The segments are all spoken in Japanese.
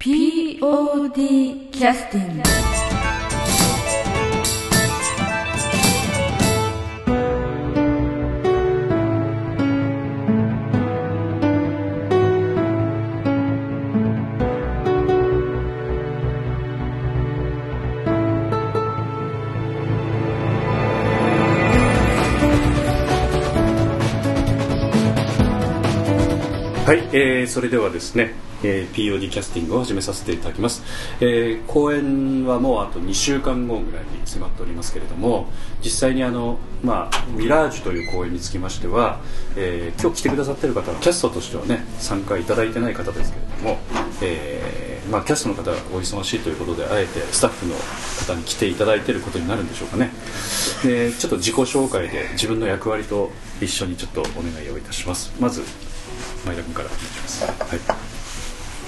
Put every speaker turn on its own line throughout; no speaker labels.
POD キャスティング
はい、えー、それではですね、えー、POD キャスティングを始めさせていただきます、えー、公演はもうあと2週間後ぐらいに迫っておりますけれども実際にあの、まあ、ミラージュという公演につきましては、えー、今日来てくださってる方はキャストとしてはね参加いただいてない方ですけれども、えーまあ、キャストの方がお忙しいということであえてスタッフの方に来ていただいてることになるんでしょうかね。でちょっと自己紹介で自分の役割と一緒にちょっとお願いをいたします。まず前田君からお願いします、はい。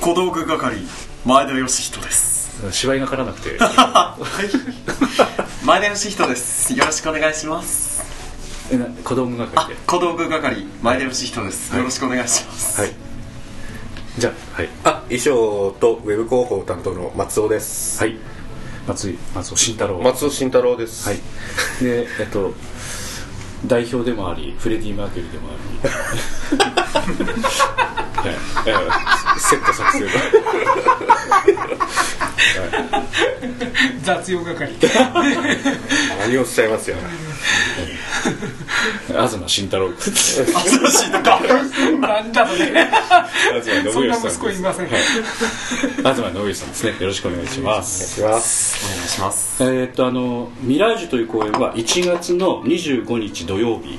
小道具係前田義人です。
芝居がからなくて。
前田義人です。よろしくお願いします。
えな子供
あ
係。で
小道具係前田義人です、よろしくお願いします、
はい。じゃあはい。
あ衣装とウェブ広報担当の松尾です。
はい。松井松尾慎太郎。
松尾慎太郎です。
はい。でえっと代表でもありフレディ・マーキュリーでもありはい。えーセット作成
雑用係。
何をおっしゃいますよ。
が 東慎太郎。
なんだろうね
東
そんな
信義さん
息子い。ません、
東信義さんですね。よろしくお願いします。
します
お願いします。
えーっとあのミラージュという公演は1月の25日土曜日。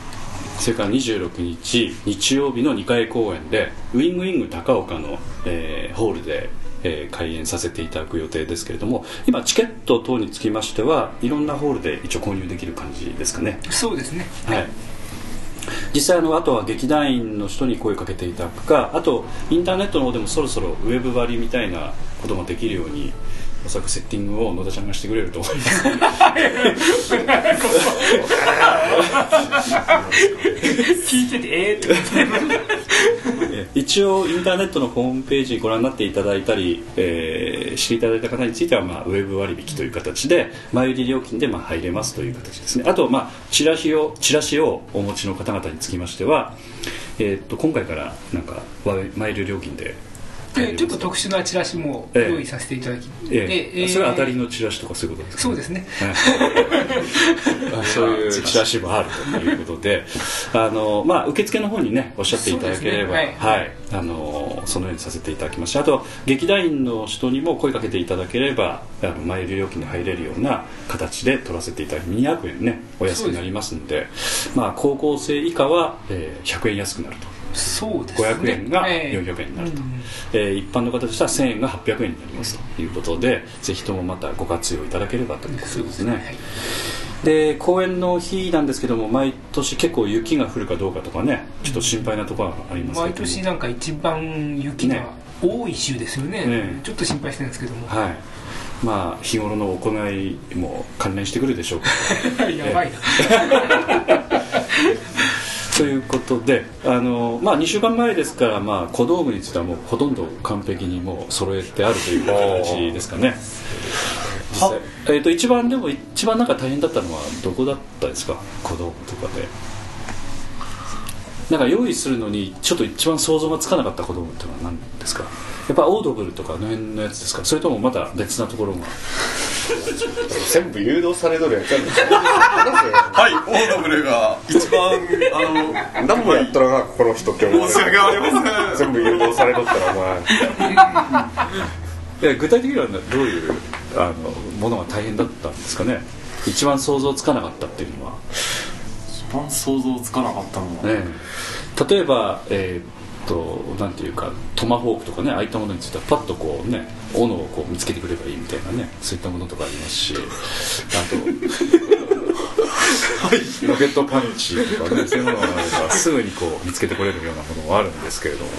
それから26日日曜日の2回公演でウィングウィング高岡の、えーホールで、えー開演させていただく予定ですけれども今チケット等につきましてはいろんなホールで一応購入できる感じですかね。
そうですね。
はい。実際あのあとは劇団員の人に声かけていただくかあとインターネットの方でもそろそろウェブ割みたいなことができるようにおそらくセッティングを野田ちゃんがしてくれると思います。
聞いててええって
一応インターネットのホームページご覧になっていただいたり、えーしていただいた方については、まあ、ウェブ割引という形で前売り料金でまあ入れますという形ですね。あと、まあ、チラシをチラシをお持ちの方々につきましては、えーっと今回からなんかわ前売り料金で
でちょっと特殊なチラシも
ええ。
用意させていただき、
え
で
えそれは当たりのチラシとかそういうことですか？
そうですね。
はいそういうチラシもあるということで、あのまあ、受付の方にねおっしゃっていただければ、
そうですね。
はい。あのそのようにさせていただきましてあと劇団員の人にも声かけていただければあの前売り料金で入れるような形で取らせていただき200円ねお安くなりますのでまあ、高校生以下は、えー100円安くなると。
そうですね。
500円が
ええ。
400円になると、
うん
えー一般の方としては1000円が800円になりますということで、ぜひともまたご活用いただければということですね。
はい。
で公演の日なんですけども毎年結構雪が降るかどうかとかねちょっと心配なところがありますけども。
毎年なんか一番雪が
ね。
多い週ですよね。
ね。
ちょっと心配してるんですけども、
はい。まあ日頃の行いも関連してくるでしょうか。
やばいな、
ということであの、まあ、2週間前ですから、まあ、小道具についてはもうほとんど完璧にもう揃えてあるという形ですかね。実際。えー、と一番でも一番なんか大変だったのはどこだったですか？小道具とかで。なんか用意するのにちょっと一番想像がつかなかった小道具っていうのは何ですか？やっぱオードブルとかあの辺のやつですか？それともまた別なところが？
全部誘導されとるやつやん。
はい。オードブルが一番あの
何もやっとらなこの人って思う
申し訳ありません
全部誘導されとったらお前。
いや具体的にはどういうあのものが大変だったんですかね？一番想像つかなかったっていうのは、
一番想像つかなかったのは、
ね、例えばえーっとなんていうかトマホークとかねああいったものについてはパッとこうね斧をこう見つけてくればいいみたいなねそういったものとかありますしあと ロケットパンチとかね そういうものがあればすぐにこう見つけてこれるようなものもあるんですけれども。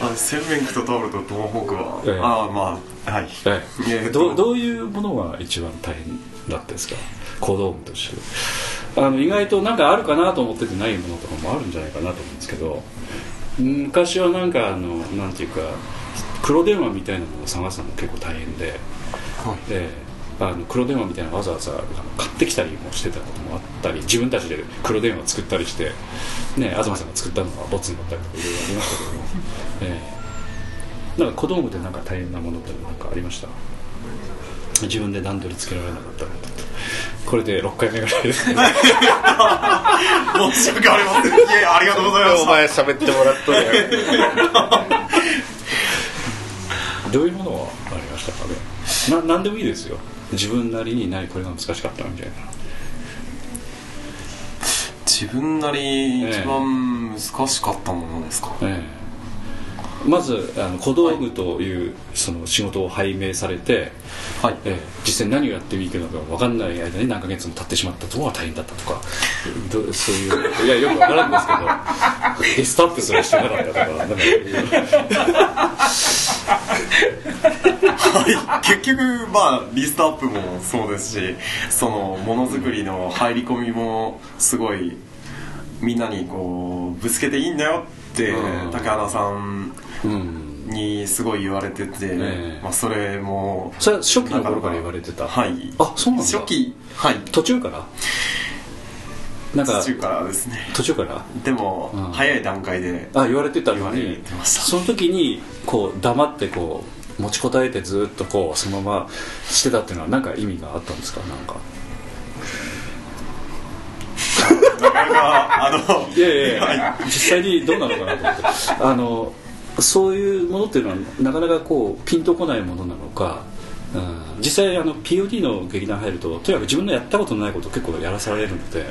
あ洗面器とタオルとトマホークは、
ええ。
ああまあはい、
ええ。どうどういうものが一番大変だったですか？小道具として。あの意外となんかあるかなと思っててないものとかもあるんじゃないかなと思うんですけど。昔はなんかあのなんていうか黒電話みたいなのを探すのも結構大変で、
はい。
ええあの黒電話みたいなのわざわざ買ってきたりもしてたこともあったり自分たちで黒電話作ったりして、ね、東さんが作ったのがボツになったりとかいろいろありましたけど。も、ええ。なんか小道具でなんか大変なものってなんかありました？自分で段取りつけられなかったのってこれで6回目ぐらいです。ね
申し訳ありません。いやありがとうございま
お
した。
前喋ってもらっとる
どういうものがありましたかね？な何でもいいですよ。自分なりに何これが難しかったみたいな。
自分なり一番難しかったものですか、
ええまずあの小道具というその仕事を拝命されて、
はい。
ええ実際に何をやっていいのか分かんない間に何ヶ月も経ってしまったところが大変だったとかどそういういやよく分からんですけどリ ストアップすらしてなかったとかなんか。
はい、結局まあリストアップもそうですしそのものづくりの入り込みもすごいみんなにこうぶつけていいんだよ
うん。
竹花さん
うん
にすごい言われてて、
ええ
まあ、それも
それは初期の頃から言われてた？
はい。
あそうなんだ。
初期はい。
途中から？なんか
途中からですね。
途中から？
でも、
うん。
早い段階で
あ言われてた
言われ
のに
てました。
その時にこう黙ってこう持ちこたえてずっとこうそのまましてたっていうのは何か意味があったんですか？なんか
なかなかあの
いやいやいや、
はい。
実際にどうなのかなと思って。あのそういうものっていうのはなかなかこうピンとこないものなのか、うん、実際あの POD の劇団入るととにかく自分のやったことのないことを結構やらされるので、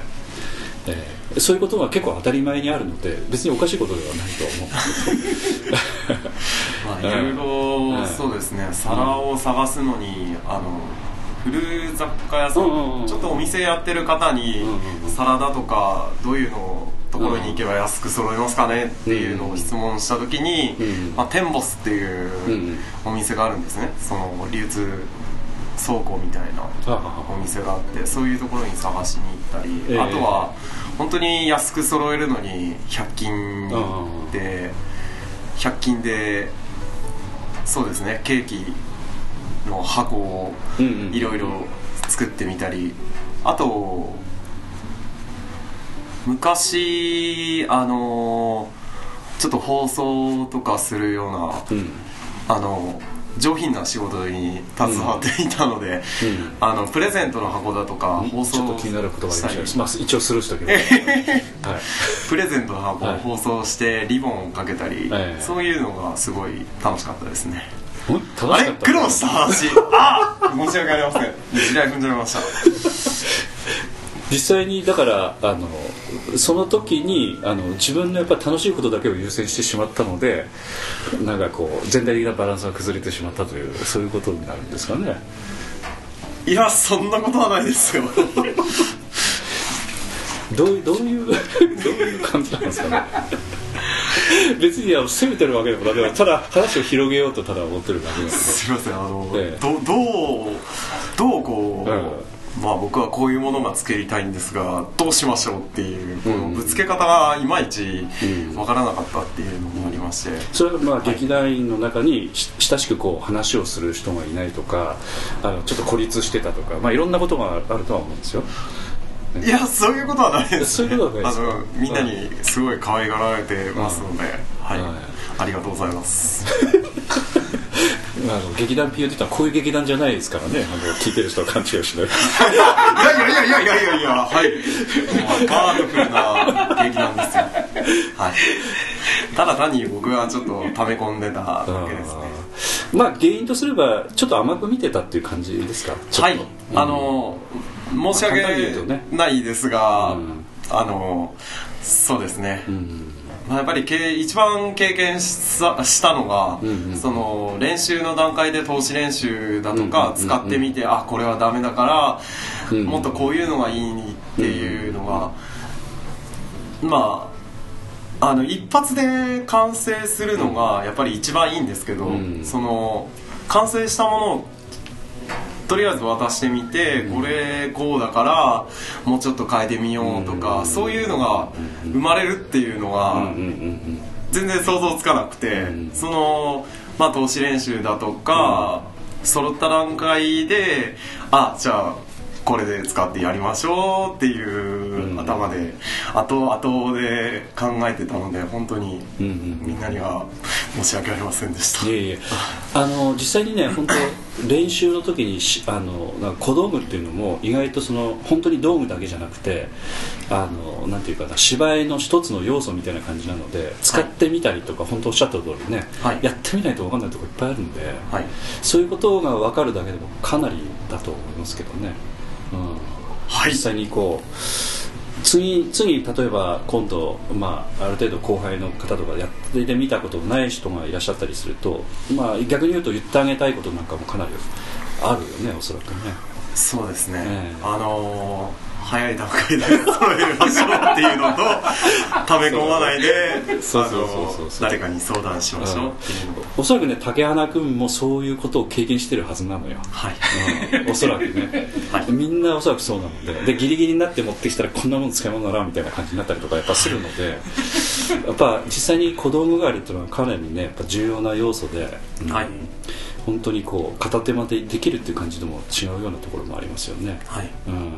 えーそういうことが結構当たり前にあるので別におかしいことではないとは思う。んですけど
まあ、いろいろそうですね。皿を探すのにあの古雑貨屋さん、
うんうんうん
ちょっとお店やってる方に、
うんうんうん。
皿だとかどういうのところに行けば安く揃えますかねっていうのを質問した時に、
うん
まあ、テンボスっていう
うん
お店があるんですね。その流通倉庫みたいな
あ
お店があってそういうところに探しに行ったり、
ええ。
あとは本当に安く揃えるのに100均に行って100均でそうですねケーキの箱を
うんうん。
いろいろ作ってみたりあと昔あのちょっと放送とかするような
うん。
あの上品な仕事に携わっていたので、
うん。
あのプレゼントの箱だとか放
ちょっと
送
気になる言葉がありま
した。
まあ、一応スルーしたけど、はい、
プレゼントの箱
はい
を放送してリボンをかけたり、
ええ
そういうのがすごい楽しかったですねあれ？苦労した話 あ申し訳ありません。地雷踏んじゃいました。
実際にだからあのその時にあの自分のやっぱ楽しいことだけを優先してしまったのでなんかこう全体的なバランスが崩れてしまったというそういうことになるんですかね。
いやそんなことはないですよ。
どういうどういうどういう感じなんですかね 別にあの責めてるわけでもなくただ話を広げようとただ思ってるだけなんです
すいませんあの、
ええ。
どどうどうこう、まあ僕はこういうものが作りたいんですがどうしましょうっていうこのぶつけ方がいまいちわからなかったっていうのもありまして、
それはまあ劇団員の中にし親しくこう話をする人がいないとかあのちょっと孤立してたとか、まあ、いろんなことがあるとは思うんですよ
いやそういうことはないです
そういうことはないです。か
あのみんなにすごい可愛がられてますので、はい、
はい。
ありがとうございます。
あの劇団 POD ってこういう劇団じゃないですからね。あの聞いてる人は勘違いしない。
いやいやいやいやいやいやはい。ガードフルな劇団ですよ。はい。ただ単に僕はちょっと溜め込んでただけですね。
まあ原因とすればちょっと甘く見てたっていう感じですか？
はい、あの申し訳ないですが、
うん。
あのそうですね、
うん。
まあ、やっぱりけ一番経験したしたのが、
うんうん。
その練習の段階で投資練習だとか
うん
使ってみて、あこれはダメだから、
うん。
もっとこういうのがいいっていうのが、まああの一発で完成するのがやっぱり一番いいんですけど、
うん。
その完成したものをとりあえず渡してみて、これこうだからもうちょっと変えてみようとか、そういうのが生まれるっていうのが、全然想像つかなくて、
うん。
そのまあ投資練習だとか、揃った段階であじゃあこれで使ってやりましょうっていう頭で、後々で考えてたので本当にみんなには申し訳ありませんでした、
いえいえ。あの実際にね本当練習の時にしあのなんか小道具っていうのも意外とその本当に道具だけじゃなくてあのなんていうかな芝居の一つの要素みたいな感じなので使ってみたりとか、本当おっしゃった通りね、
はい。
やってみないと分かんないところいっぱいあるんで、
はい。
そういうことが分かるだけでもかなりだと思いますけどね、うん
はい。
実際にこう次次例えば今度、まあ、ある程度後輩の方とかやってみたことのない人がいらっしゃったりすると、まあ、逆に言うと言ってあげたいことなんかもかなりあるよねおそらくね。
そうですね、
ええ。
あのー早い段階で揃えましょうっていうのと溜め込まないで
そうそうそうそう
あのー誰かに相談しましょう。っていうの
おそらくね竹花君もそういうことを経験してるはずなのよ、
はい。
うん。おそらくね、
はい。
みんなおそらくそうなのででギリギリになって持ってきたらこんなもの使い物ならみたいな感じになったりとかやっぱするので やっぱ実際に小道具狩りっていうのはかなりねやっぱ重要な要素で、うん。
はい。
本当にこう片手間でできるっていう感じでも違うようなところもありますよね、
はい。
うん、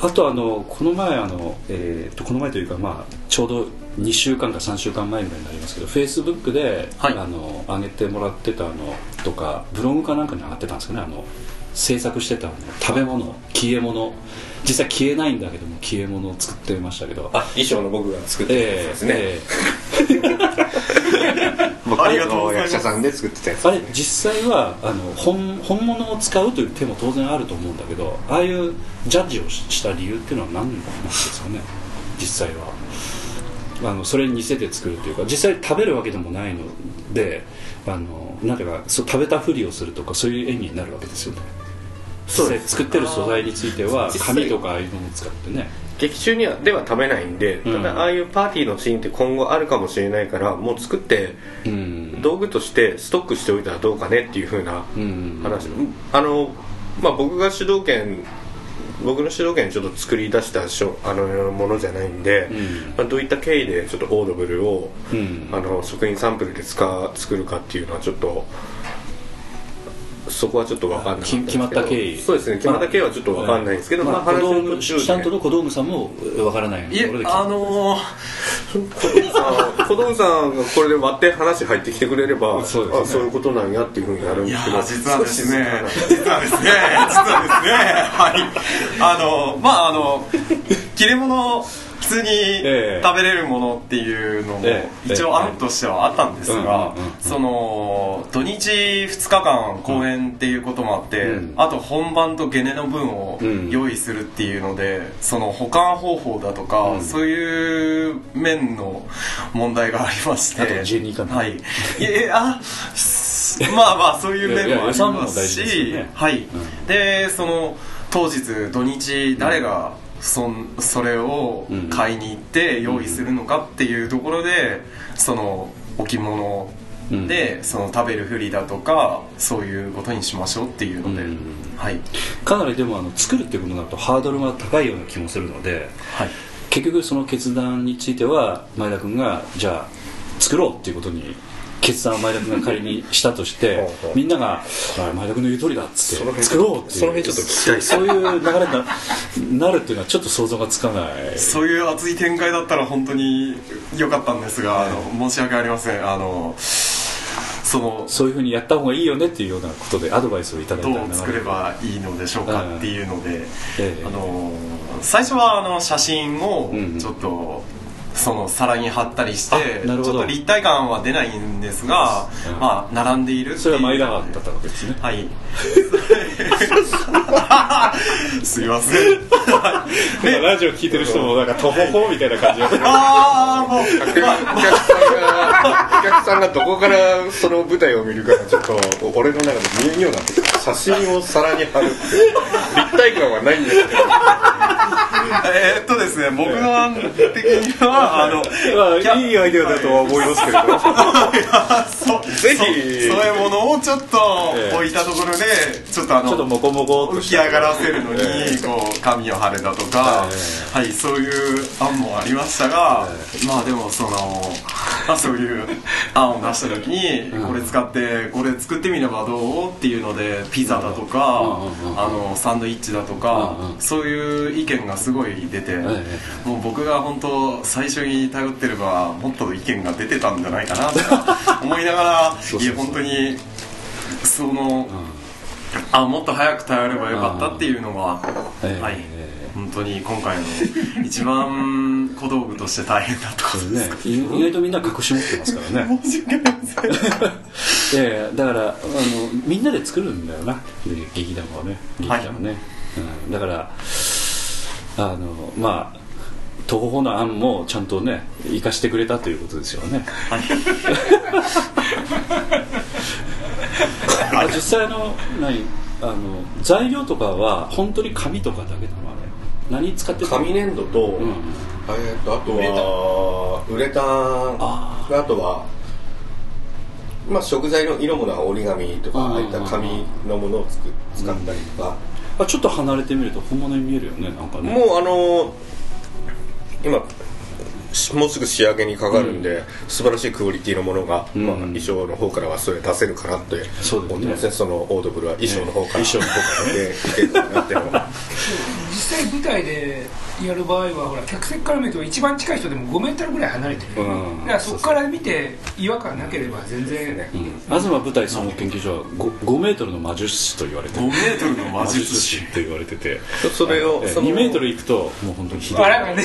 あとあのこの前あの、えー、とこの前というか、まあ、ちょうど2週間か3週間前ぐらいになりますけどフェイスブックで、
はい。
あの上げてもらってたのとかブログかなんかに上がってたんですかねあの制作してたあの食べ物消え物。実際消えないんだけども消え物を作ってましたけど。
あ衣装の僕が作ってたやつですね、
え
僕
あり がとうございます。
の役者さんで作ってたやつ。
あれ実際はあの本本物を使うという手も当然あると思うんだけどああいうジャッジをしした理由っていうのは何なんですかね？実際は。あのそれに似せて作るというか実際食べるわけでもないのであのなんていうかそう食べたふりをするとかそういう演技になるわけですよね。
そう
作ってる素材については紙とかああいうものを使ってね
劇中にはでは食べないんでた
うん。
だああいうパーティーのシーンって今後あるかもしれないからもう作って
うん。
道具としてストックしておいたらどうかねっていう風な
うん。
話。あのまあ僕が主導権僕の主導権でちょっと作り出したしょあのものじゃないんで、
うん。
まあ、どういった経緯でちょっとオードブルを、
うん。
あの食品サンプルで使う作るかっていうのはちょっとそこはちょっと分かんなかったんですけど。
き決まった経緯。
そうですね。決まった経緯はちょっと分かんないんですけど、まあ
小道
話の
具
途中で。
ちゃんとの小道具さんもわからないいところで
えあのー
小道具さん小道具さんがこれで割って話入ってきてくれれば
そうですね。
あそういうことなんやっていうふうになるん
いや
ですけど。
ー実はですね実はですね実はですねはい。あのまああの切れ物普通に
ええ。
食べれるものっていうのも
ええ。
一応案としてはあったんですがその土日2日間公演っていうこともあって
うん。
あと本番とゲネの分を
うん。
用意するっていうのでその保管方法だとか
うん。
そういう面の問題がありまして
あとかな。
はい。いやまあまあ そういう面もありますし、
ね。
はい、
ん。
でその当日土日誰がそんそれを買いに行って用意するのかっていうところでその置物でその食べるふりだとかそういうことにしましょうっていうので、
うん。
はい。
かなりでもあの作るっていうことになるとハードルが高いような気もするので
はい。
結局その決断については前田君がじゃあ作ろうっていうことに決断を前田君が仮にしたとしてみんながあ前田君の言う通りだっつって
その辺
作ろうっていう。
その辺ちょっと聞きたい。
そういう流れにななるっていうのはちょっと想像がつかない。
そういう熱い展開だったら本当に良かったんですが、あの申し訳ありません。あのその
そういうふうにやった方がいいよねっていうようなことでアドバイスをいただいた
どう作ればいいのでしょうかっていうので、
ええ。
あの最初はあの写真を
うん。
ちょっと、その皿に貼ったりしてちょっと立体感は出ないんですが、
うん。
まあ並んでいるっていう。
それはマイラーだったわけですね。
はい。すいません。
ラジオ聞いてる人もなんかトホホみたいな感じが
ああもう
お客さんがお客さんがどこからその舞台を見るかがちょっと俺の中で見えんようになってきた。写真を皿に貼るって立体感はないんですけど
えーっとですね僕の案的にはあの
まあいいアイデアだとは思いますけれど
そ
ぜひ。
そそういうものをちょっと
ええ
置いたところでちょっとあの
ちょっとモコモコ
浮き上がらせるのにこう紙を貼れだとか、はい、そういう案もありましたが、まあでもその、まあ、そういう案を出した時にこれ使ってこれ作ってみればどうっていうのでピザだとかあのサンドイッチだとかそういう意見がすごい出て
え
もう僕が本当最初に頼ってればもっと意見が出てたんじゃないかなと思いながら いや本当にその。あもっと早く頼ればよかったっていうのが、
ええ。
はい本当に今回の一番小道具として大変だったことです。
ね、意外とみんな隠し持ってますからね。いやいやだからあのみんなで作るんだよな。劇団はね。劇団はね、うん、だからあのまあ東方の案もちゃんとね生かしてくれたということですよね。あ実際あの何？あの材料とかは本当に紙とかだけなのあれ何使って
紙粘土と、
うん。
えー、とあとはウレタン。
あ
あとはまあ食材の色物は折り紙とか
うん
ああいった紙のものをつく使ったりとか、
あちょっと離れてみると本物に見えるよねなんかね。
もうあの今しもうすぐ仕上げにかかるんで、素晴らしいクオリティのものが、
うん。
まあ、衣装の方からはそれ出せるかなって
そうですね。
思ってますねそのオードブルは衣装の方から、
衣装の方から。ね
でいけるかなっていうのが
実際舞台でやる場合はほら客席から見ると一番近い人でも5メートルぐらい離れてる、
うん。
だからそこから見て違和感なければ全然。ね、
東舞台総合研究所は 5, 5メートルの魔術師と言われて
5
る
メートルの魔
魔
術師。
術師って言われてて。
それを
え
その
2メートル行くともう本当にひどい。
あらがね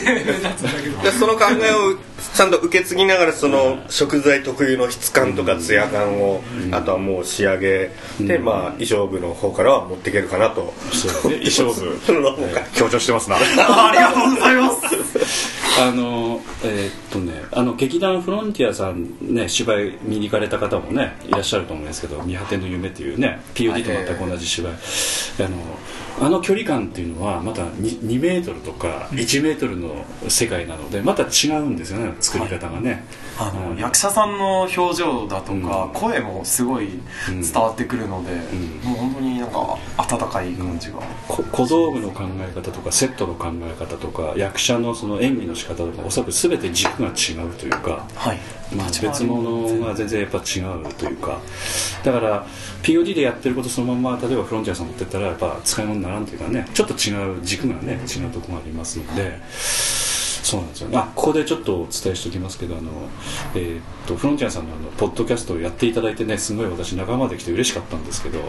その考えをちゃんと受け継ぎながらその食材特有の質感とかツヤ感を、あとはもう仕上げで、まあ、衣装部の方からは持っていけるかなと。
そうね。衣装部。強調してますな。
ありがとうございます
あのえーっとねあの劇団フロンティアさんね芝居見に行かれた方もねいらっしゃると思うんですけど「見果ての夢」っていうね POD と全く同じ芝居、あのあの距離感っていうのはまた 2, 2メートルとか1メートルの世界なのでまた違うんですよね作り方がね、
あの
うん。
役者さんの表情だとか、
うん。
声もすごい伝わってくるので、
ん。
もう本当に温かい感じが、
こ小道具の考え方とかセットの考え方とか役者のその演技の仕方とかおそらく全て軸が違うというか、
はい。
まあ、別物が全然やっぱ違うというか。だから POD でやってることそのまま例えばフロンティアさん持ってったらやっぱ使い物にならんというかねちょっと違う軸がね違うところがありますのでそうなんですよねあここでちょっとお伝えしておきますけどあの、えーっとフロンティアさんのあのポッドキャストをやっていただいてねすごい私仲間で来て嬉しかったんですけど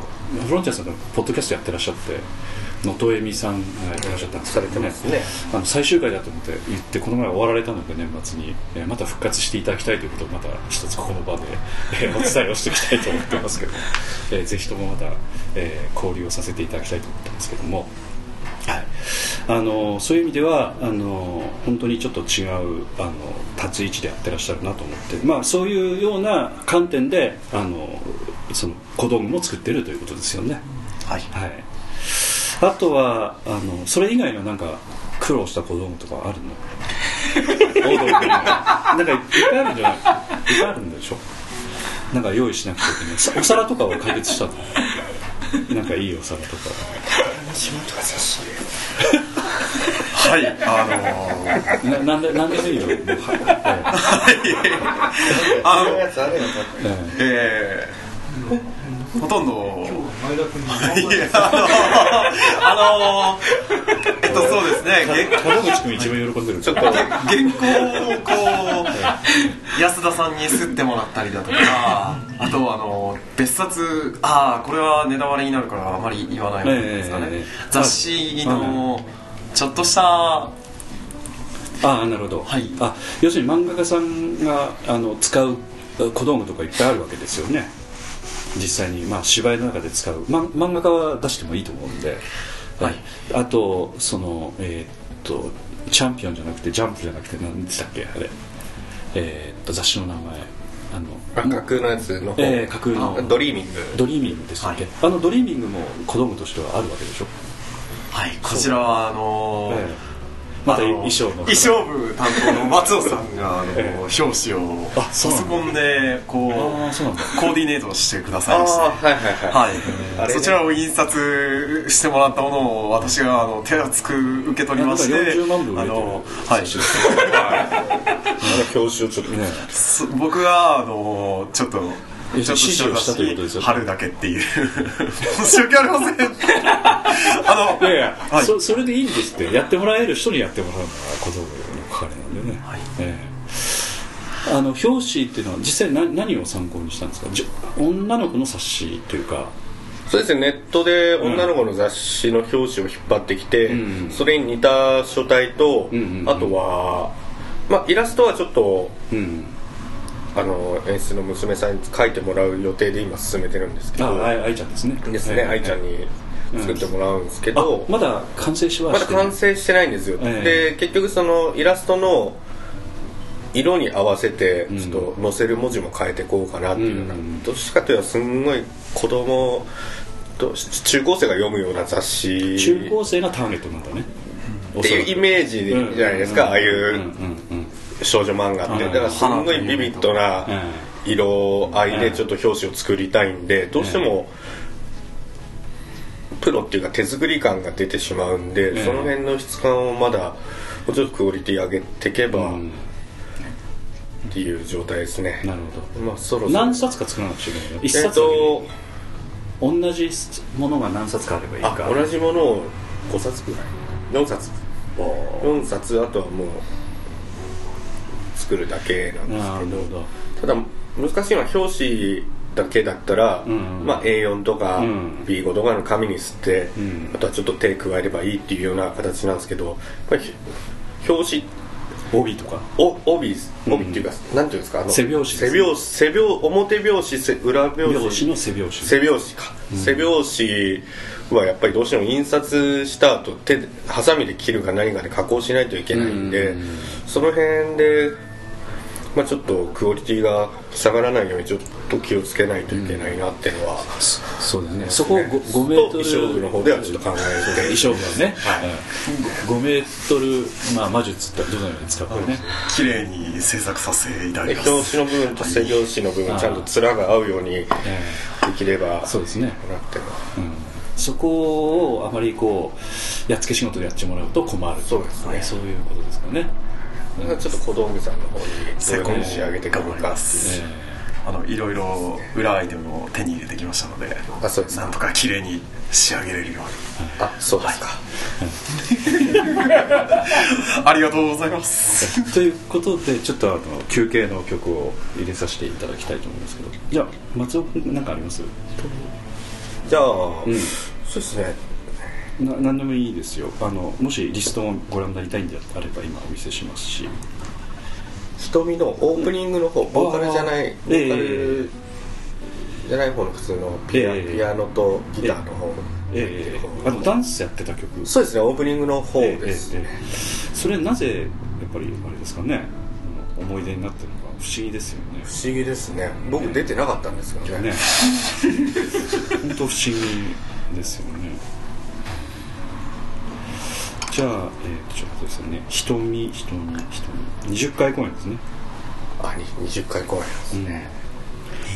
フロンティアさんがポッドキャストやってらっしゃって能登恵美さんがやってらっしゃったんですけど
されてますね
あの最終回だと思って言ってこの前終わられたので年末に、えーまた復活していただきたいということをまた一つここの場で、えーお伝えをしていきたいと思ってますけど、えーぜひともまた、えー交流をさせていただきたいと思ってますけども。はい、あのそういう意味ではあの本当にちょっと違うあの立ち位置でやってらっしゃるなと思って、まあ、そういうような観点であのその小道具も作っているということですよね。
はい。
はい、あとはあのそれ以外のなんか苦労した小道具とかあるの？なんかいっぱいあるんじゃない？いっぱいあるんでしょ？なんか用意しなくちゃいけない。さお皿とかは解決したの？なんかいいお皿とか
はいあのー
ななんでなんでもいい。よは
あの
やつあれよ
え
えーほとんど。あのーえっとそうですね。
え門口君一番喜んでる。
ちょっと
原稿をこう安田さんにすってもらったりだとかあとあの別冊ああこれはネタバレになるからあまり言わない方がいいですかね、雑誌のちょっとした
ああなるほど、
はい。
あ要するに漫画家さんがあの使う小道具とかいっぱいあるわけですよね実際に、まあ、芝居の中で使う、ま、漫画家は出してもいいと思うんで、
はい。
あとそのえーっとチャンピオンじゃなくてジャンプじゃなくて何でしたっけあれ。えーっと雑誌の名前。あの
あ架空のやつの方、
ええ架空の。
あドリーミング。
ドリーミングでしたっけ、
はい。
あのドリーミングも小道具としてはあるわけでしょ。
はいこちらはあのー
えまた衣装の。
衣装部担当の松尾さんがあの、
ええ
表紙を
あ
パソコンでこうコーディネートしてくださいまして
あはいはいはい。
はい。そちらを印刷してもらったものを私があの手厚く受け取りまして
なんか40万部売れ
はい。
あの表紙をちょっと
ね。
そ僕があのちょっと
指示をしたということですよ
貼るだけっていう申し訳ありません。あの
いやいや、
はい。
そそれでいいんですってやってもらえる人にやってもらうのが小道具の係なんでね、ええ。あの表紙っていうのは実際何何を参考にしたんですか？じょ女の子の冊子というか。
そうですね。ネットで女の子の雑誌の表紙を引っ張ってきて、
うん。
それに似た書体と、
うんうんうん。
あとは、まあ、イラストはちょっと
うん
あの演出の娘さんに描いてもらう予定で今進めてるんですけど。
ああい愛ちゃんですね。
ですね、
ええ
愛ちゃんに作ってもらうんですけ
あ
ど、
まだ完成しは
まだ
してない。
完成してないんですよ、
え
で結局そのイラストの色に合わせて
うん。
ちょっと載せる文字も変えていこうかなっていうような、
うん。
どっちかというとすんごい子供と中高生が読むような雑誌。
中高生がターゲットなんだね。
っていうイメージじゃないですか、ああい
う。んうん
う
うん
少女漫画って、
うん。
だからすんごいビビッドな色合いでちょっと表紙を作りたいんでどうしてもプロっていうか手作り感が出てしまうんで、
ええ
その辺の質感をまだもうちょっとクオリティ上げていけば
うん。
っていう状態ですね、
なるほ
まあそろ
ど
そろ。
何冊か作らなくちゃいけないの？一冊だけでいい
と
同じものが何冊かあればいいか。
あ同じものを5冊ぐらい？4冊。4冊あとはもう作るだけなんですけどただ難しいのは表紙だけだったら、
うん。うん
まあ、A4 とか
うん。
B5 とかの紙に吸って、
うん。
あとはちょっと手加えればいいっていうような形なんですけどやっぱり表紙
帯とか？
お帯帯っていうか、なんていうんですか？あの
背表紙です
背表背表表表紙背裏表紙
表紙の背表紙
背表紙か、背表紙はやっぱりどうしても印刷した後手でハサミで切るか何かで加工しないといけないんで、
うん。
その辺で、まあ、ちょっとクオリティが下がらないようにちょっと気をつけないといけないなっていうのは、
そうですね。そこを 5, 5メートル
と衣装部の方ではちょっと考えて。
衣装部はね、うん5メートル、まあ、魔術ってどのように使うかね、
綺麗に制作させていただ
で
きます
表紙の部分と背表紙の部分ちゃんと面が合うようにで
え。
きれば
そうですね。
なっていう
ん。そこをあまりこうやっつけ仕事でやってもらうと困る
そうですね。
はいそういうことですかね、
ちょっと小道具さんの方にどういう仕上げていくのかっていう
え
あのいろいろ裏アイテムを手に入れてきましたので
あそうですか。
なん。とか綺麗に仕上げれるように
あそうですか、
ありがとうございます。
え ということでちょっとあの休憩の曲を入れさせていただきたいと思いますけど。じゃあ松尾君何かあります？
じゃあ、
うん。
そうですね
な何でもいいですよ。あのもしリストをご覧になりたいんであれば今お見せしますし。
瞳のオープニングの方、ボーカルじゃないボーカ
え
ルじゃない方の普通のピア,、
ええ。
ピアノとギターの方、
ええ。あのダンスやってた曲。
そうですねオープニングの方
ええ
です、
ええええそれなぜやっぱりあれですかね。思い出になってるのか不思議ですよね。
不思議ですね。僕出てなかったんですけどね。
ね。本当不思議ですよねじゃあ、えー、ちょっとですね瞳瞳瞳。20回公演ですね、
あに20回公演です。ね、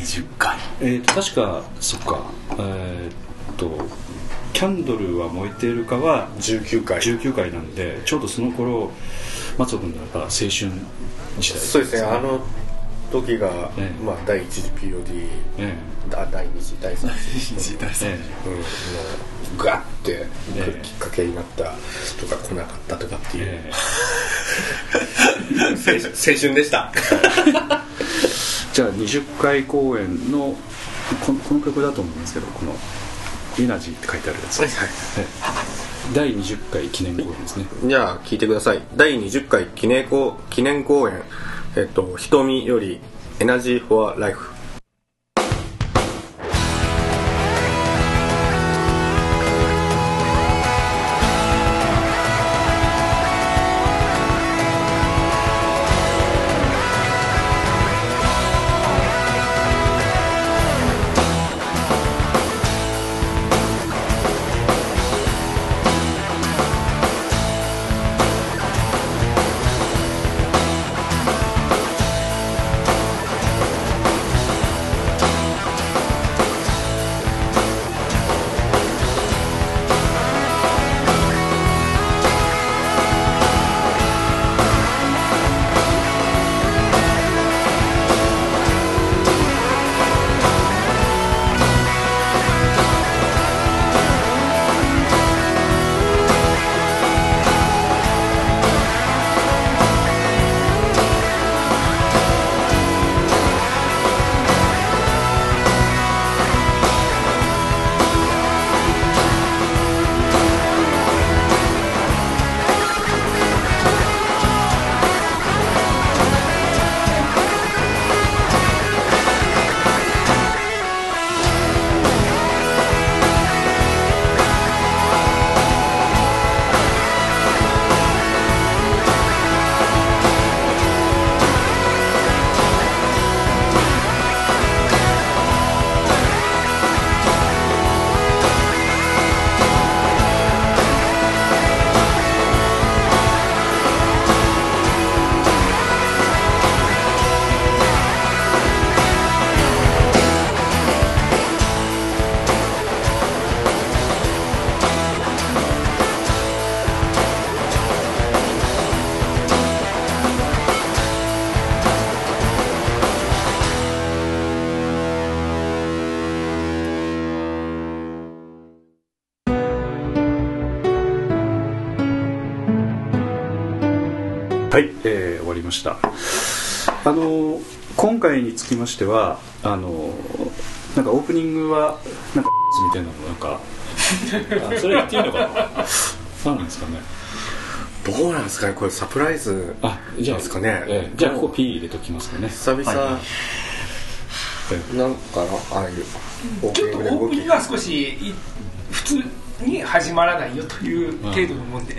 20回。
えー、と確かそっか。えー、っと「キャンドルは燃えているか」は
19回。
19回なんでちょうどその頃松尾君だったら青春時代
そうですね。あの時が、
ええ。
まあ、第1次 POD
え
だ第2次第3次。
時代
ええ。
うん、ガッて来るきっかけになった人が来なかったとかっていう、
ええ
青春でした。
じゃあ20回公演のこのこの曲だと思うんですけどこの「エナジー」って書いてあるやつ、
はい
ええ第20回記念公演ですね。
じゃあ聞いてください。第20回記念公記念公演。えっと瞳よりエナジーフォアライフ「
ました。あの今回につきましてはあのなんかオープニングはなんか みたいなのなんかそれ言っていいのかな？何なんですかね？
どうなんですかね？これサプライズあじゃあですかね、
えー、じゃあここ P 入れときますかね。
久々、はい、なんかああいう
ちょっとオープニングは少し普通に始まらないよという程度のもんで、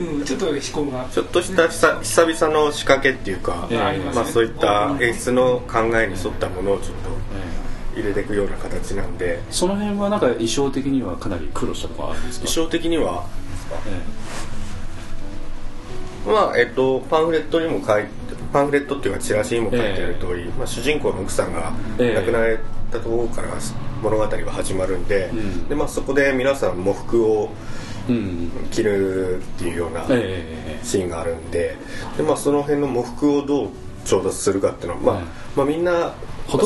うん、ちょっと思考が
ちょっとした久々の仕掛けっていうか、まあ、そういった演出の考えに沿ったものをちょっと入れていくような形なんで。
その辺はなんか衣装的にはかなり苦労したとかあるんですか？
衣装的には、まあえっとパンフレットにも書いてパンフレットっていうかチラシにも書いてある通り、まあ、主人公の奥さんが亡くなられたところから物語が始まるんで,、でまあ、そこで皆さん喪服を着るっていうようなシーンがあるんでで、まあ、その辺の喪服をどう調達するかっていうのは、まあまあ、みんな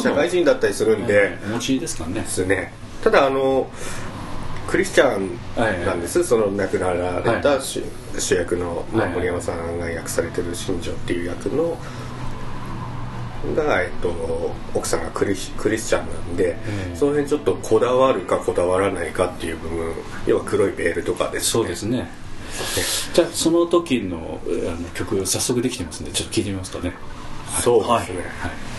社会人だったりするんで、
お持ちですかね。
ですね。ただあのクリスチャンなんです、その亡くなられた主,、主役の、まあ、森山さんが訳されてる新庄っていう役のが、えっと、奥さんがクリクリスチャンなんで、うん、その辺ちょっとこだわるかこだわらないかっていう部分要は黒いベールとかですね。
そうですね。じゃあその時のあの曲早速できてますんでちょっと聞いてみますかね、
はい、そうですね、はい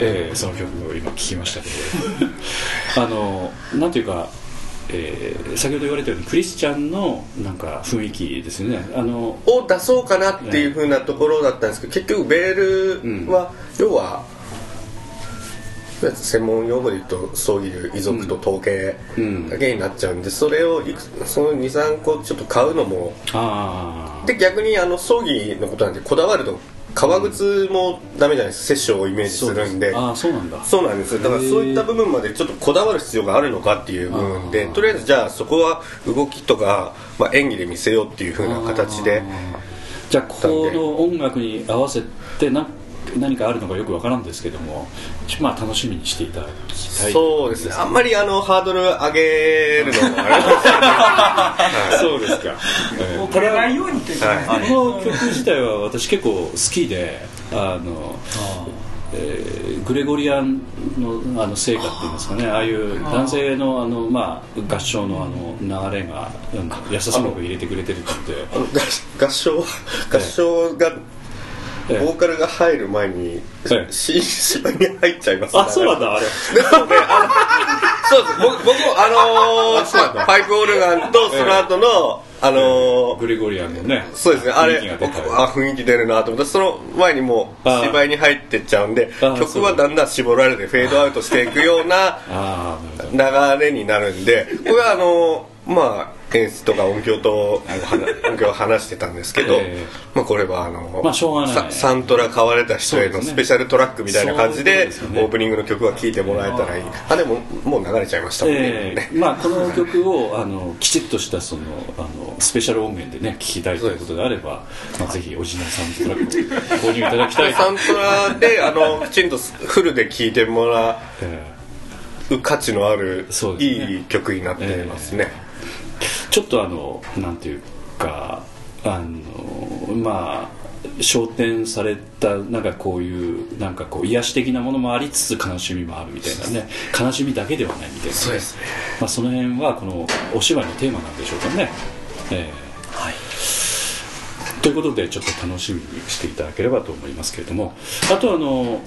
えー、その曲を今聴きましたけど。あのなんていうか、えー、先ほど言われたようにクリスチャンのなんか雰囲気ですよね。あの
を出そうかなっていうふうなところだったんですけど、結局ベールは、うん、要は専門用語で言うと葬儀遺族と統計だけになっちゃうんで、それをその23個ちょっと買うのもで逆にあの葬儀のことなんでこだわると革靴もダメじゃないですかセッションをイメージするんで。
あそうなんだ。
そうなんです。だからそういった部分までちょっとこだわる必要があるのかっていう部分でとりあえずじゃあそこは動きとか、まあ、演技で見せようっていうふうな形で。
じゃあこの音楽に合わせてな何かあるのかよくわからんですけどもまあ楽しみにしていただきたい。
そうですね。あんまりあのハードル上げるのもあ
れです そうですか、
えー、これないようにというか、
はい、この曲自体は私結構好きであのえー、グレゴリアンのあの成果っていうんですかね。ああいう男性のあの、まあ、合唱のあの流れが優しく入れてくれてるって。
合唱合唱がボーカルが入る前に、新芝に入っちゃいます、
あそうなんだあれ。
そうです僕僕もあのー、パイプオルガンとその後の、あの
ー、グレゴリアンのね
そうですねあれあ雰囲気出るなと思ってその前にもう芝居に入ってっちゃうんで曲はだんだん絞られてフェードアウトしていくような流れになるんでこれはあのー、まあ演出とか音響と音響を話してたんですけど、えー、まあこれはあの、
まあ、しょうがない。
サントラ買われた人へのスペシャルトラックみたいな感じで、ね、オープニングの曲は聴いてもらえたらいい。あでももう流れちゃいましたもんね、
えー、まあ、この曲をあのきちっとしたそのあのスペシャル音源でね聴きたいということであれば、まあ、ぜひオリジナルサントラックを購入いただきたい
サントラで あのきちんとフルで聴いてもらう価値のある、ね、いい曲になってますね、えー
ちょっとあのなんていうかあのまあ昇天されたなんかこういうなんかこう癒し的なものもありつつ悲しみもあるみたいなね。悲しみだけではないみたいな、ね、
そうですね、
まあ、その辺はこのお芝居のテーマなんでしょうかね、えー、はい。ということでちょっと楽しみにしていただければと思いますけれども。あとあの、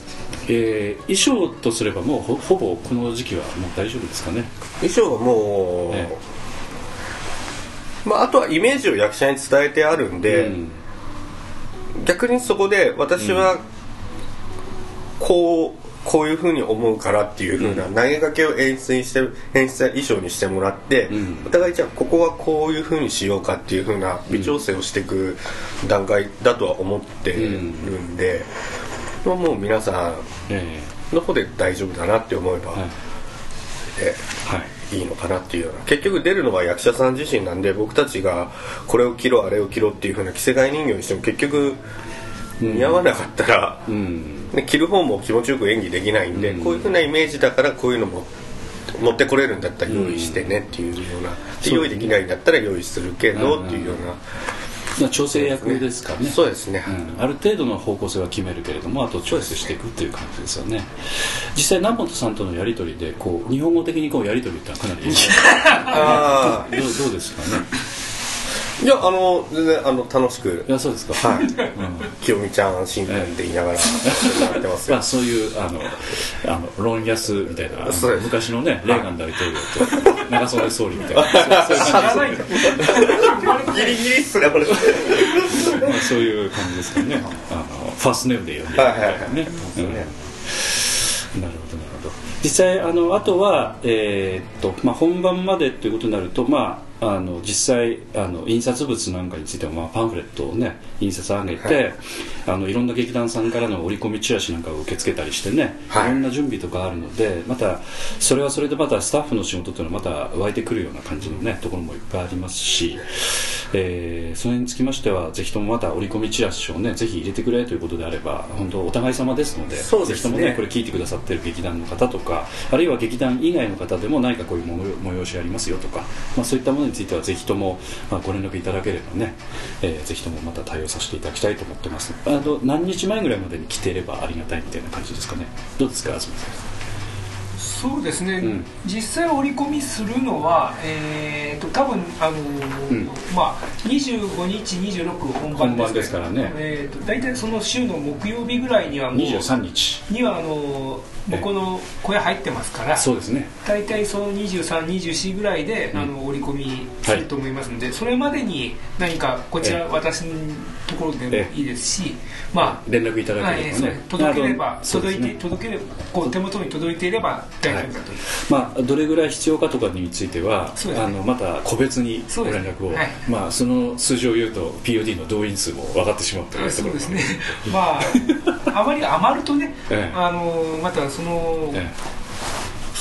えー、衣装とすればもうほほぼこの時期はもう大丈夫ですかね。
衣装はもう、えーまあ、あとはイメージを役者に伝えてあるんで、うん、逆にそこで私はこうこういうふうに思うからっていうふうな投げかけを演出にして演出や衣装にしてもらって、うん、お互いじゃあここはこういうふうにしようかっていうふうな微調整をしていく段階だとは思ってるんで、うん、もう皆さんの方で大丈夫だなって思えば、はい、で、はいいいのかなっていうような。結局出るのは役者さん自身なんで僕たちがこれを着ろあれを着ろっていうふうな着せ替え人形にしても結局似合わなかったら、うん、ね、着る方も気持ちよく演技できないんで、うん、こういうふうなイメージだからこういうのも持ってこれるんだったら用意してねっていうような、うん、用意できないんだったら用意するけどっていうような。
調整役ですかね。
そうですね、
うん、ある程度の方向性は決めるけれどもあと調整していくっていう感じですよね。実際南本さんとのやり取りでこう日本語的にこうやり取りってかなりあ どうどうですかね？
いやあの全然あの楽しく。
いやそうですか。
はい、うん、清美ちゃん新年って言いながらやってます
まあそういうあのあのロンヤスみたいな昔のねレーガン大統領と長袖総理みたいな。そういう感
じギリギリっすねこれ。ま
あそういう感じですかね。あのファーストネームで呼んではいはいはい、ね、うん、なるほどなるほど。実際あのあとはえー、っとまあ本番までということになるとまああの実際あの印刷物なんかについては、まあ、パンフレットをね印刷上げて、はい、あのいろんな劇団さんからの折り込みチラシなんかを受け付けたりしてね、はい、いろんな準備とかあるのでまたそれはそれでまたスタッフの仕事というのはまた湧いてくるような感じのねところもいっぱいありますし、えー、それにつきましてはぜひともまた折り込みチラシをねぜひ入れてくれということであれば本当お互い様ですので、ね、ぜひともねこれ聞いてくださってる劇団の方とかあるいは劇団以外の方でも何かこういう催しありますよとか、まあ、そういったものにについてはぜひとも、まあ、ご連絡いただければね、えー、ぜひともまた対応させていただきたいと思ってます。あの何日前ぐらいまでに来ていればありがたいみたいな感じですかね。どうですか東さん。
そうですね、うん、実際折り込みするのは、えーと、多分あのーうん、まあ、25日、26本番
ですですからね、
えーと、大体その週の木曜日ぐらいにはもう
23日。
にはあのー僕の小屋入ってますから
そうですね。
大体その2324ぐらいで、うん、あの織り込みすると思いますので、はい、それまでに何かこちら、私のところでもいいですし、
まあ連絡いただければ、ね、
届ければ届いて、ね、届ければこう手元に届いていれば大はい、
まあ、どれぐらい必要かとかについては、ね、あのまた個別にご連絡を、はい、まあ、その数字を言うと POD の動員数も分かってしまうという
そうですね。まああまり余るとね、ええ、あのまたその、ええ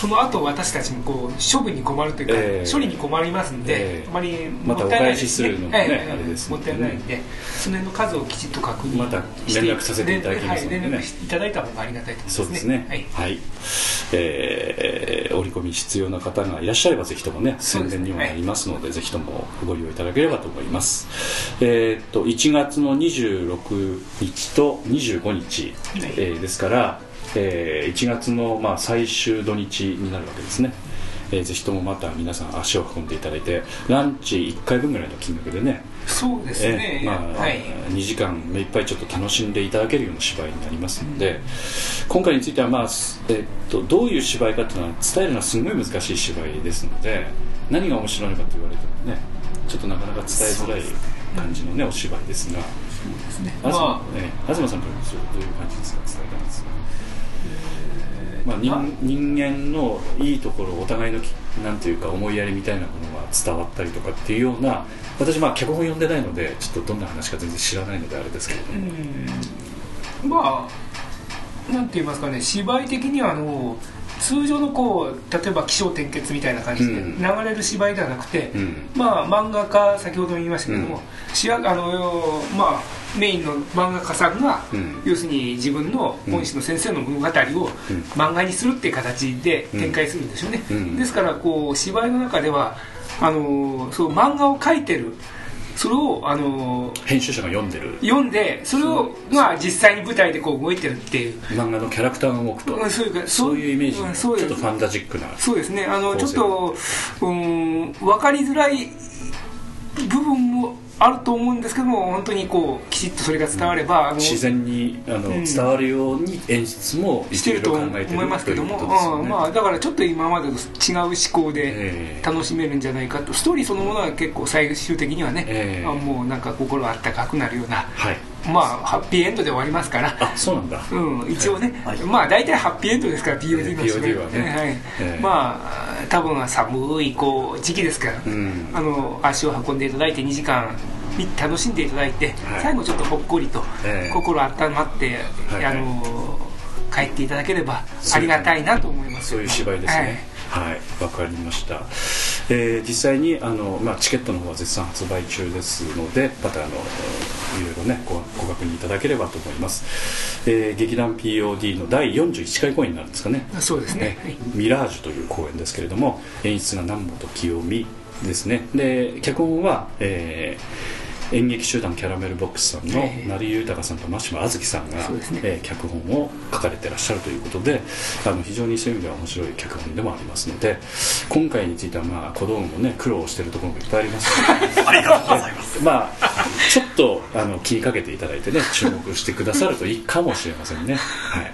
その後私たちもこう処分に困るというか、えー、処理に困りますんで、
えー、
あまり
もったいない。ですね、まねえー、
もったいないんで、その辺の数をきちっと確認
また連絡させていただきますので、ね、
連絡いただいた方がありがたいと思います、
ね、そうですね。はい、はい、えー、折り込み必要な方がいらっしゃればぜひともね宣伝にもなりますので、はい、ぜひともご利用いただければと思います。えー、っと1月の26日と25日、はい、えー、ですからえー、1月のまあ最終土日になるわけですね、えー、ぜひともまた皆さん足を運んでいただいてランチ1回分ぐらいの金額でね。
そうですね、
えー、まあ、はい、2時間目いっぱいちょっと楽しんでいただけるような芝居になりますので、うん、今回については、まあえー、っとどういう芝居かっていうのは伝えるのはすごい難しい芝居ですので何が面白いのかと言われてもねちょっとなかなか伝えづらい感じのね、お芝居ですが。そうですね、まあえー、東さんからどういう感じですか？伝えたんですか？まあ、人人間のいいところお互いのなんていうか思いやりみたいなものが伝わったりとかっていうような私まあ脚本読んでないのでちょっとどんな話か全然知らないのであれですけれ
どもまあなんて言いますかね。芝居的にはあの通常のこう例えば起承転結みたいな感じで流れる芝居ではなくて、うん、まあ漫画家先ほども言いましたけども、うん、あのまあメインの漫画家さんが、うん、要するに自分の本師の先生の物語を漫画にするっていう形で展開するんですよね、ですからこう芝居の中ではあのそう漫画を描いてる。それをあの
編集者が読んでる。
読んでそれをまあ実際に舞台でこう動いてるっていう。
漫画のキャラクターが動くと、うん、そういうそういうイメージ、うん、ちょっとファンタジックな
そうですね。あのちょっと、うん、分かりづらい部分もあると思うんですけども本当にこうきちっとそれが伝われば、
うん、自然にあの、うん、伝わるように演出も
してると思いますけども、ね、まあ、だからちょっと今までと違う思考で楽しめるんじゃないかと。ストーリーそのものは結構最終的にはね、えー、あもうなんか心あったかくなるような、はい、まあハッピーエンドで終わりますから。
あそうなんだ、
うん、一応ね、はい、まあ大体ハッピーエンドですから POD の
芝居はね、はい。
えー、まあ多分は寒いこう時期ですから、うん、あの足を運んでいただいて2時間楽しんでいただいて、はい、最後ちょっとほっこりと、心温まって、あの帰っていただければありがたいなと思います。
そういう芝居ですね。はい。わ、かりました、えー、実際にあの、まあ、チケットの方は絶賛発売中ですのでまたあのいろいろねごご確認いただければと思います、えー、劇団 POD の第41回公演になるんですかね。
そうですね、
ねミラージュという公演ですけれども演出が南本清美ですね。で脚本は、えー演劇集団キャラメルボックスさんの成井豊さんと真島あずきさんが、ね。えー、脚本を書かれてらっしゃるということであの非常にそういう意味では面白い脚本でもありますので今回については、まあ、小道具もね苦労してるところもいっぱいあります。
ありがとうございます。
まあちょっとあの気にかけていただいてね注目してくださるといいかもしれませんね。はい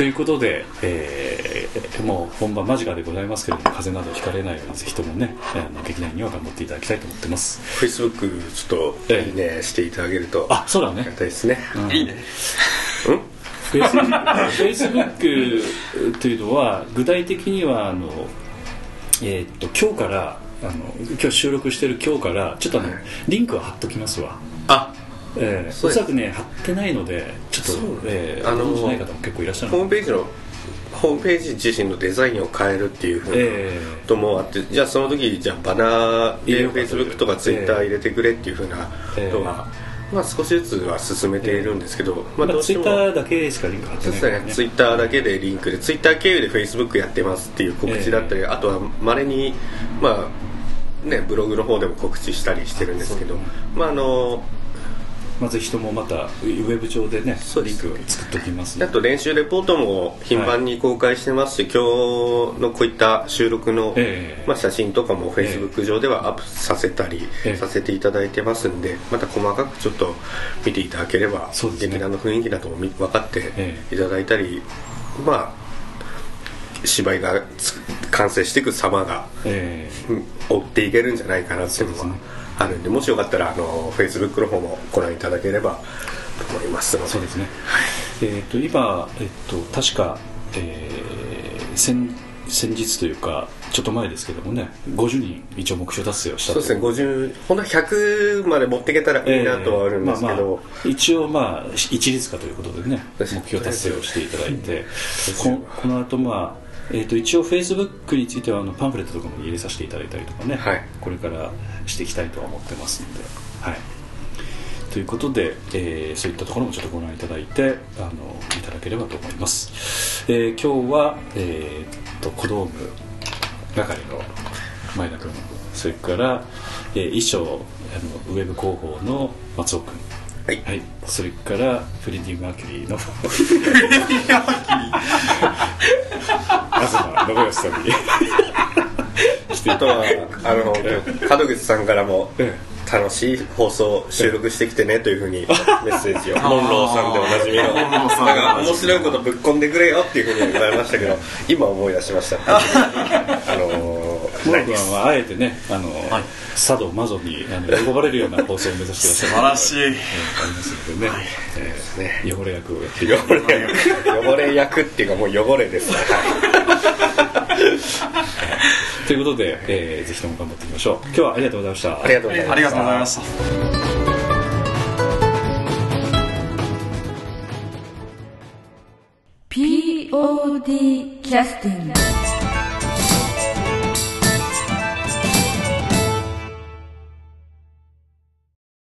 ということで、えー、もう本番間近でございますけれども風邪などひかれないようにぜひともねあの劇団には頑張っていただきたいと思ってます。
フェイスブックちょっといいねしていただけると
あそうだね。
たいですね、
うん、いいね。
うん？フェイスフェイスブックというのは具体的にはあの、えー、っと今日からあの今日収録してる今日からちょっとあの、リンクは貼っときますわ。
あ
えー、おそらくね貼ってないのでちょっと、えー、あのー、ない方も結構いらっしゃる
ホームページのホームページ自身のデザインを変えるっていうふうなこともあって、えー、じゃあその時じゃあバナーでフェイスブックとかツイッター入れてくれっていうふうなことは、えー、まあ、少しずつは進めているんですけど、
まあ、どうしても、まあ、ツイッターだけしかリンク貼ってない、ね、
ツイッターだけでリンクでツイッター経由でフェイスブックやってますっていう告知だったり、えー、あとはまれにまあねブログの方でも告知したりしてるんですけど、まああの
まず人もまたウェブ上でねリンク作っておきます
あと練習レポートも頻繁に公開してますし、はい、今日のこういった収録の、えー、まあ、写真とかもフェイスブック上ではアップさせたりさせていただいてますんで、また細かくちょっと見ていただければ、ね、劇団の雰囲気なども分かっていただいたり、えー、まあ芝居が完成していく様が、えー、追っていけるんじゃないかなっていうのはあるんでもしよかったらあのフェイスブックの方もご覧いただければと思いますので。
そうですね、はい、えっ、ー、と今、えっ、ー、と確か、えー、先先日というかちょっと前ですけどもね50人一応目標達成をした
そうですね。50本当は100まで持っていけたらいいなとはあるんですけど、えーまあま
あ、一応まあ一律化ということでね目標達成をしていただいて。ここの後まあえー、と一応フェイスブックについてはあのパンフレットとかも入れさせていただいたりとかね、はい、これからしていきたいとは思ってますので、はい、ということで、えー、そういったところもちょっとご覧いただいてあのいただければと思います、えー、今日は、えー、と小道具係の前田君それから、えー、衣装あのウェブ広報の松尾君はい、はい、それからフレディ・マーキュリーのフレディ・マーキュリー東信義さんに。
あとはあの門口さんからも、楽しい放送収録してきてねというふうに メッセージを。モンローさんでおなじみの。なんか面白いことぶっ込んでくれよっていうふうに言われましたけど今思い出しました。あの
モー君はあえてねあの、はい、佐渡マゾにあの呼ばれるような放送を目指して
らっしゃる。
素晴らしい、えー、ありますのでね,、はい。えー、ね汚れ役を。やって
汚れ役。汚れ役っていうかもう汚れです。ね
ということで、えー、ぜひとも頑張っていきましょう。今日はありがとうございました。
ありがとうございました。ありがとうございました。
POD キャスティング